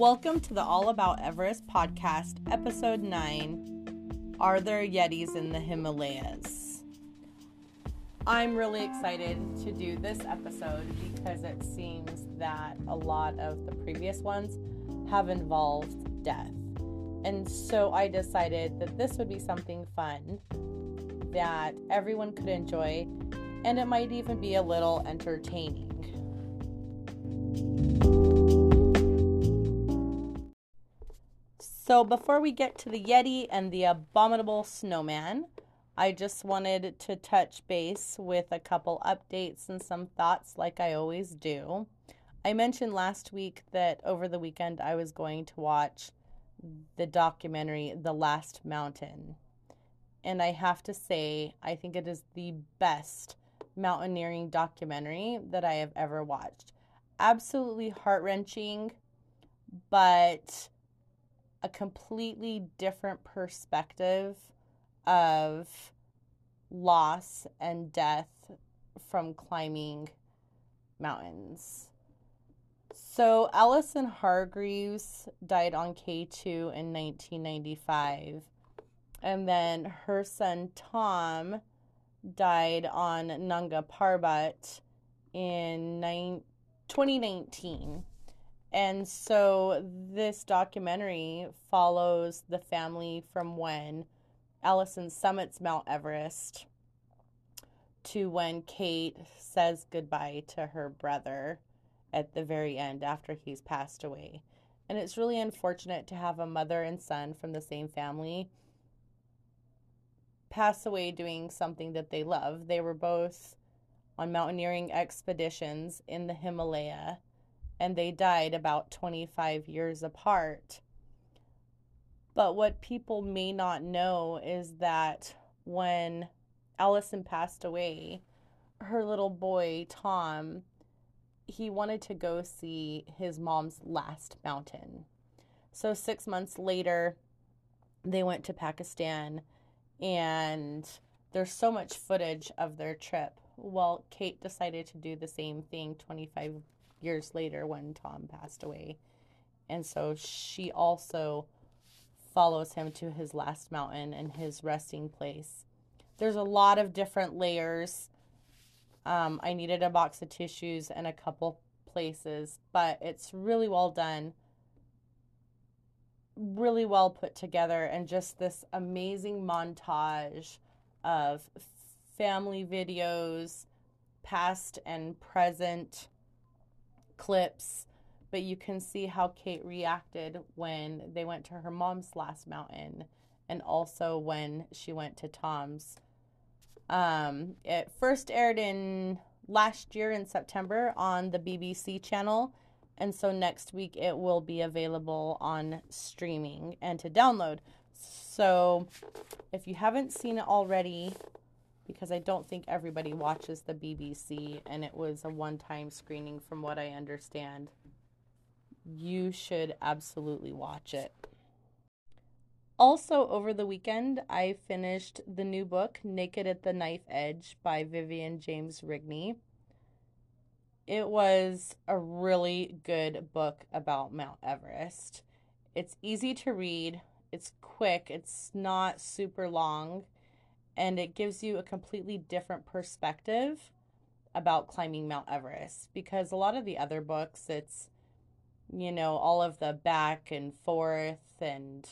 Welcome to the All About Everest podcast, episode 9 Are There Yetis in the Himalayas? I'm really excited to do this episode because it seems that a lot of the previous ones have involved death. And so I decided that this would be something fun that everyone could enjoy and it might even be a little entertaining. So, before we get to the Yeti and the abominable snowman, I just wanted to touch base with a couple updates and some thoughts, like I always do. I mentioned last week that over the weekend I was going to watch the documentary The Last Mountain. And I have to say, I think it is the best mountaineering documentary that I have ever watched. Absolutely heart wrenching, but a completely different perspective of loss and death from climbing mountains. So, Alison Hargreaves died on K2 in 1995. And then her son Tom died on Nanga Parbat in 2019. And so this documentary follows the family from when Alison summits Mount Everest to when Kate says goodbye to her brother at the very end after he's passed away. And it's really unfortunate to have a mother and son from the same family pass away doing something that they love. They were both on mountaineering expeditions in the Himalaya and they died about 25 years apart. But what people may not know is that when Alison passed away, her little boy, Tom, he wanted to go see his mom's last mountain. So, six months later, they went to Pakistan, and there's so much footage of their trip. Well, Kate decided to do the same thing 25 years later when Tom passed away. And so she also follows him to his last mountain and his resting place. There's a lot of different layers. Um, I needed a box of tissues and a couple places, but it's really well done, really well put together, and just this amazing montage of family videos, past and present clips, but you can see how Kate reacted when they went to her mom's last mountain and also when she went to Tom's. Um, it first aired in last year in September on the BBC channel, and so next week it will be available on streaming and to download. So if you haven't seen it already, because I don't think everybody watches the BBC and it was a one time screening from what I understand. You should absolutely watch it. Also, over the weekend, I finished the new book, Naked at the Knife Edge by Vivian James Rigney. It was a really good book about Mount Everest. It's easy to read, it's quick, it's not super long and it gives you a completely different perspective about climbing Mount Everest because a lot of the other books it's you know all of the back and forth and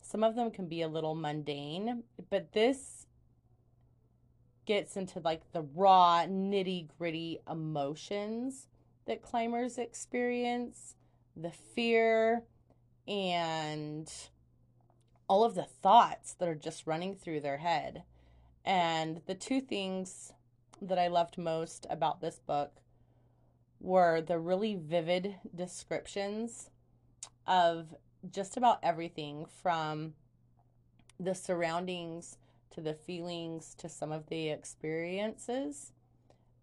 some of them can be a little mundane but this gets into like the raw nitty gritty emotions that climbers experience the fear and all of the thoughts that are just running through their head and the two things that I loved most about this book were the really vivid descriptions of just about everything from the surroundings to the feelings to some of the experiences.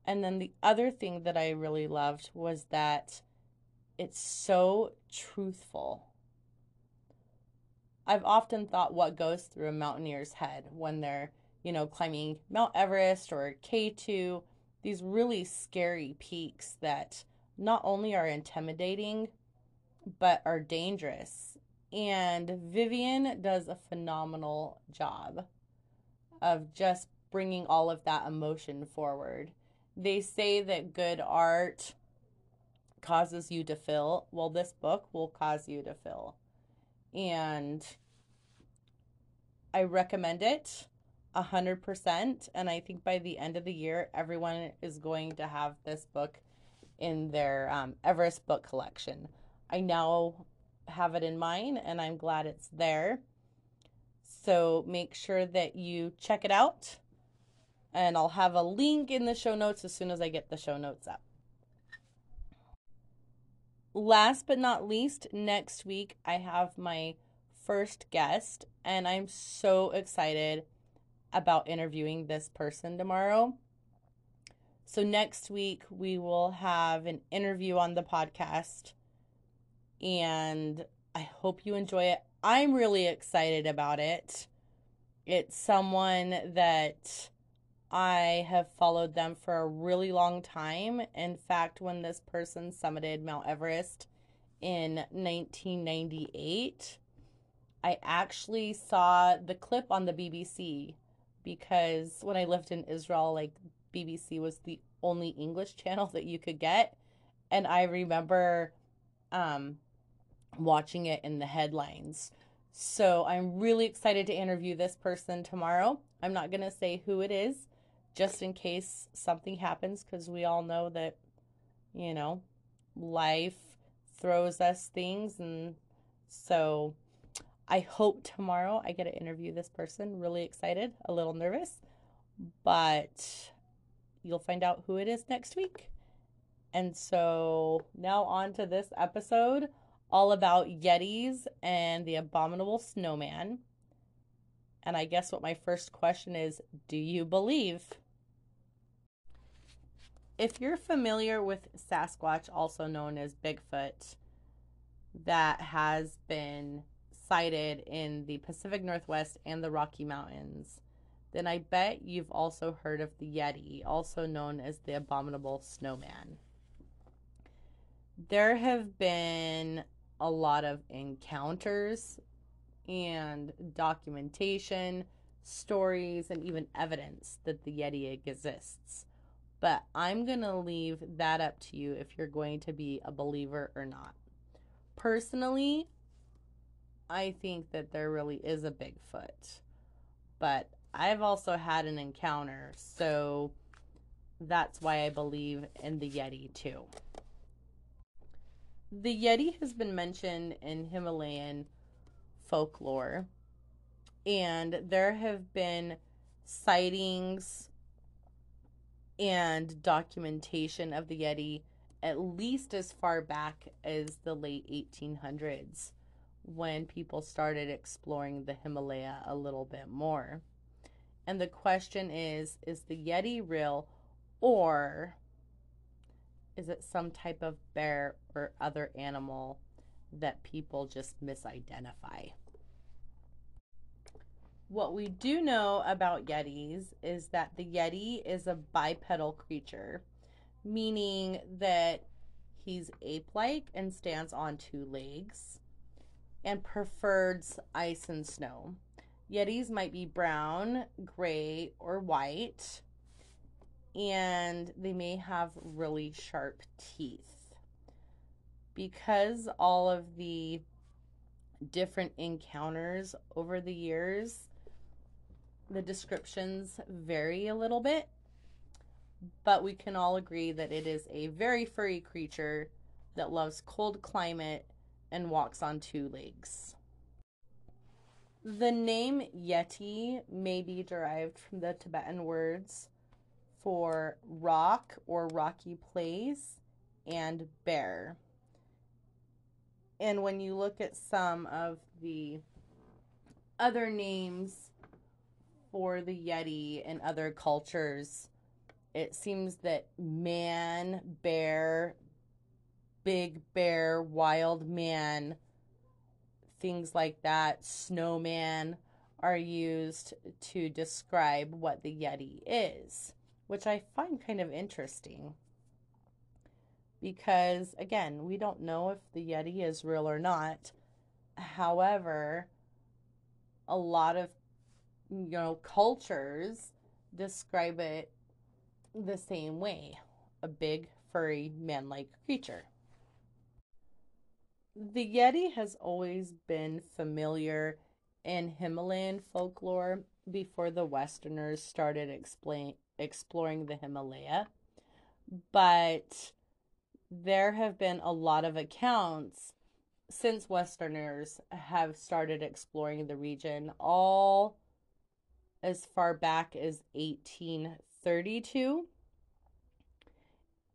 And then the other thing that I really loved was that it's so truthful. I've often thought what goes through a mountaineer's head when they're you know, climbing Mount Everest or K2, these really scary peaks that not only are intimidating, but are dangerous. And Vivian does a phenomenal job of just bringing all of that emotion forward. They say that good art causes you to feel. Well, this book will cause you to feel. And I recommend it a hundred percent. And I think by the end of the year, everyone is going to have this book in their um, Everest book collection. I now have it in mine and I'm glad it's there. So make sure that you check it out. And I'll have a link in the show notes as soon as I get the show notes up. Last but not least, next week I have my first guest, and I'm so excited about interviewing this person tomorrow. So, next week we will have an interview on the podcast, and I hope you enjoy it. I'm really excited about it. It's someone that I have followed them for a really long time. In fact, when this person summited Mount Everest in 1998, I actually saw the clip on the BBC because when I lived in Israel, like BBC was the only English channel that you could get. And I remember um, watching it in the headlines. So I'm really excited to interview this person tomorrow. I'm not going to say who it is just in case something happens because we all know that, you know, life throws us things. And so I hope tomorrow I get to interview this person. Really excited, a little nervous, but you'll find out who it is next week. And so now on to this episode all about Yetis and the abominable snowman. And I guess what my first question is do you believe? If you're familiar with Sasquatch, also known as Bigfoot, that has been sighted in the Pacific Northwest and the Rocky Mountains, then I bet you've also heard of the Yeti, also known as the Abominable Snowman. There have been a lot of encounters and documentation, stories, and even evidence that the Yeti exists. But I'm going to leave that up to you if you're going to be a believer or not. Personally, I think that there really is a Bigfoot. But I've also had an encounter, so that's why I believe in the Yeti too. The Yeti has been mentioned in Himalayan folklore, and there have been sightings and documentation of the Yeti at least as far back as the late 1800s when people started exploring the Himalaya a little bit more. And the question is is the Yeti real or is it some type of bear or other animal that people just misidentify? What we do know about Yetis is that the Yeti is a bipedal creature, meaning that he's ape like and stands on two legs and prefers ice and snow. Yetis might be brown, gray, or white, and they may have really sharp teeth. Because all of the different encounters over the years the descriptions vary a little bit, but we can all agree that it is a very furry creature that loves cold climate and walks on two legs. The name Yeti may be derived from the Tibetan words for rock or rocky place and bear. And when you look at some of the other names for the Yeti in other cultures, it seems that man, bear, big bear, wild man, things like that, snowman, are used to describe what the Yeti is, which I find kind of interesting. Because again, we don't know if the Yeti is real or not. However, a lot of you know cultures describe it the same way. A big furry man-like creature the yeti has always been familiar in himalayan folklore before the westerners started explain, exploring the himalaya but there have been a lot of accounts since Westerners have started exploring the region, all as far back as 1832.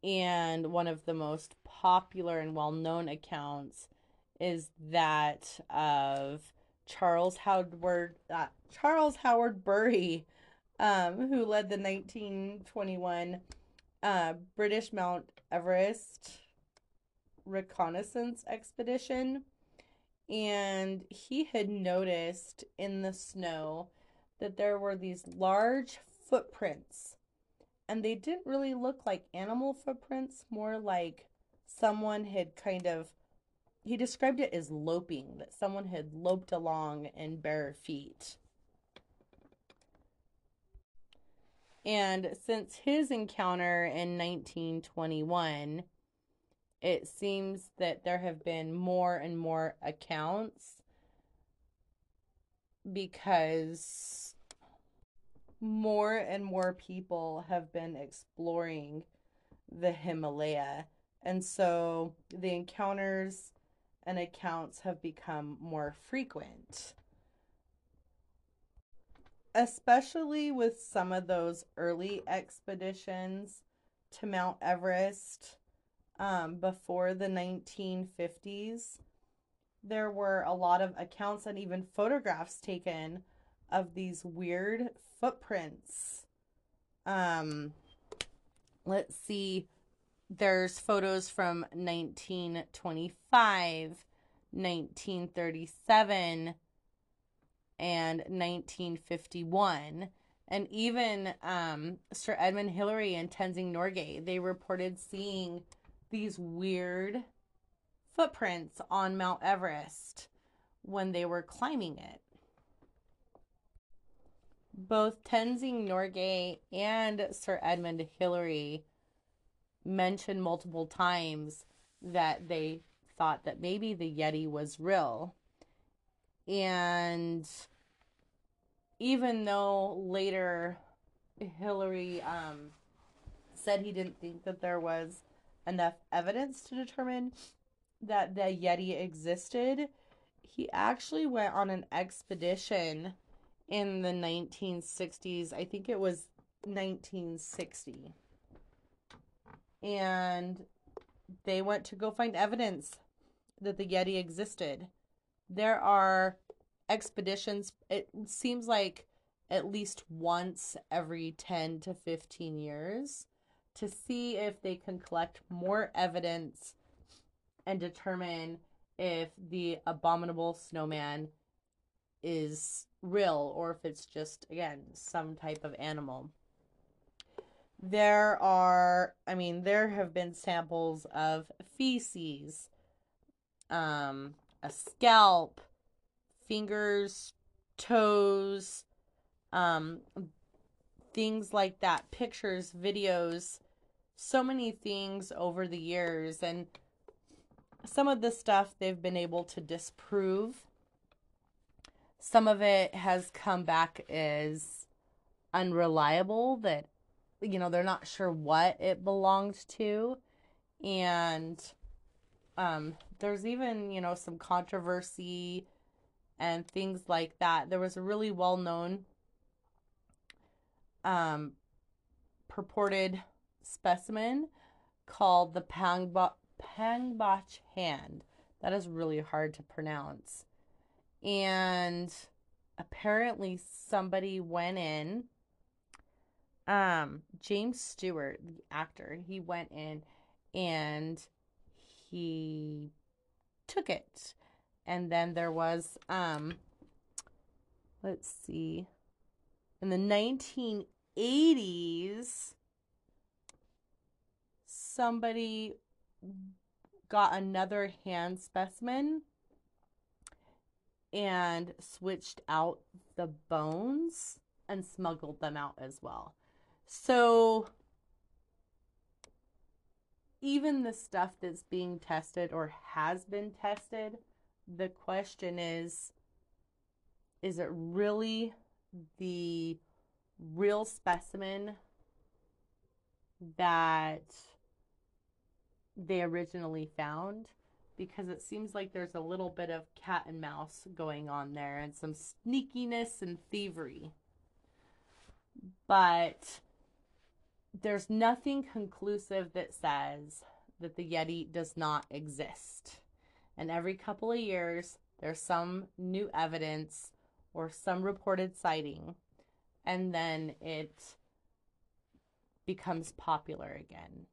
And one of the most popular and well known accounts is that of Charles Howard uh, Charles Howard Bury, um, who led the 1921 uh, British Mount Everest reconnaissance expedition. And he had noticed in the snow that there were these large footprints. And they didn't really look like animal footprints more like someone had kind of he described it as loping that someone had loped along in bare feet and since his encounter in 1921 it seems that there have been more and more accounts because more and more people have been exploring the Himalaya. And so the encounters and accounts have become more frequent. Especially with some of those early expeditions to Mount Everest um, before the 1950s, there were a lot of accounts and even photographs taken of these weird footprints. Um, let's see. There's photos from 1925, 1937, and 1951 and even um, Sir Edmund Hillary and Tenzing Norgay, they reported seeing these weird footprints on Mount Everest when they were climbing it. Both Tenzing Norgay and Sir Edmund Hillary mentioned multiple times that they thought that maybe the Yeti was real. And even though later Hillary um, said he didn't think that there was enough evidence to determine that the Yeti existed, he actually went on an expedition in the 1960s. I think it was 1960. And they went to go find evidence that the Yeti existed. There are expeditions, it seems like at least once every 10 to 15 years to see if they can collect more evidence and determine if the abominable snowman is real or if it's just, again, some type of animal. There are, I mean, there have been samples of feces, um, a scalp, fingers, toes, um, things like that, pictures, videos, so many things over the years. And some of the stuff they've been able to disprove. Some of it has come back as unreliable, that, you know, they're not sure what it belonged to. And um, there's even, you know, some controversy and things like that. There was a really well known um, purported specimen called the Pangba- Pangbach hand. That is really hard to pronounce. And apparently somebody went in um James Stewart, the actor, he went in and he took it. And then there was um let's see in the 1980s, somebody got another hand specimen and switched out the bones and smuggled them out as well. So even the stuff that's being tested or has been tested, the question is is it really the real specimen that they originally found? Because it seems like there's a little bit of cat and mouse going on there and some sneakiness and thievery. But there's nothing conclusive that says that the Yeti does not exist. And every couple of years, there's some new evidence or some reported sighting, and then it becomes popular again.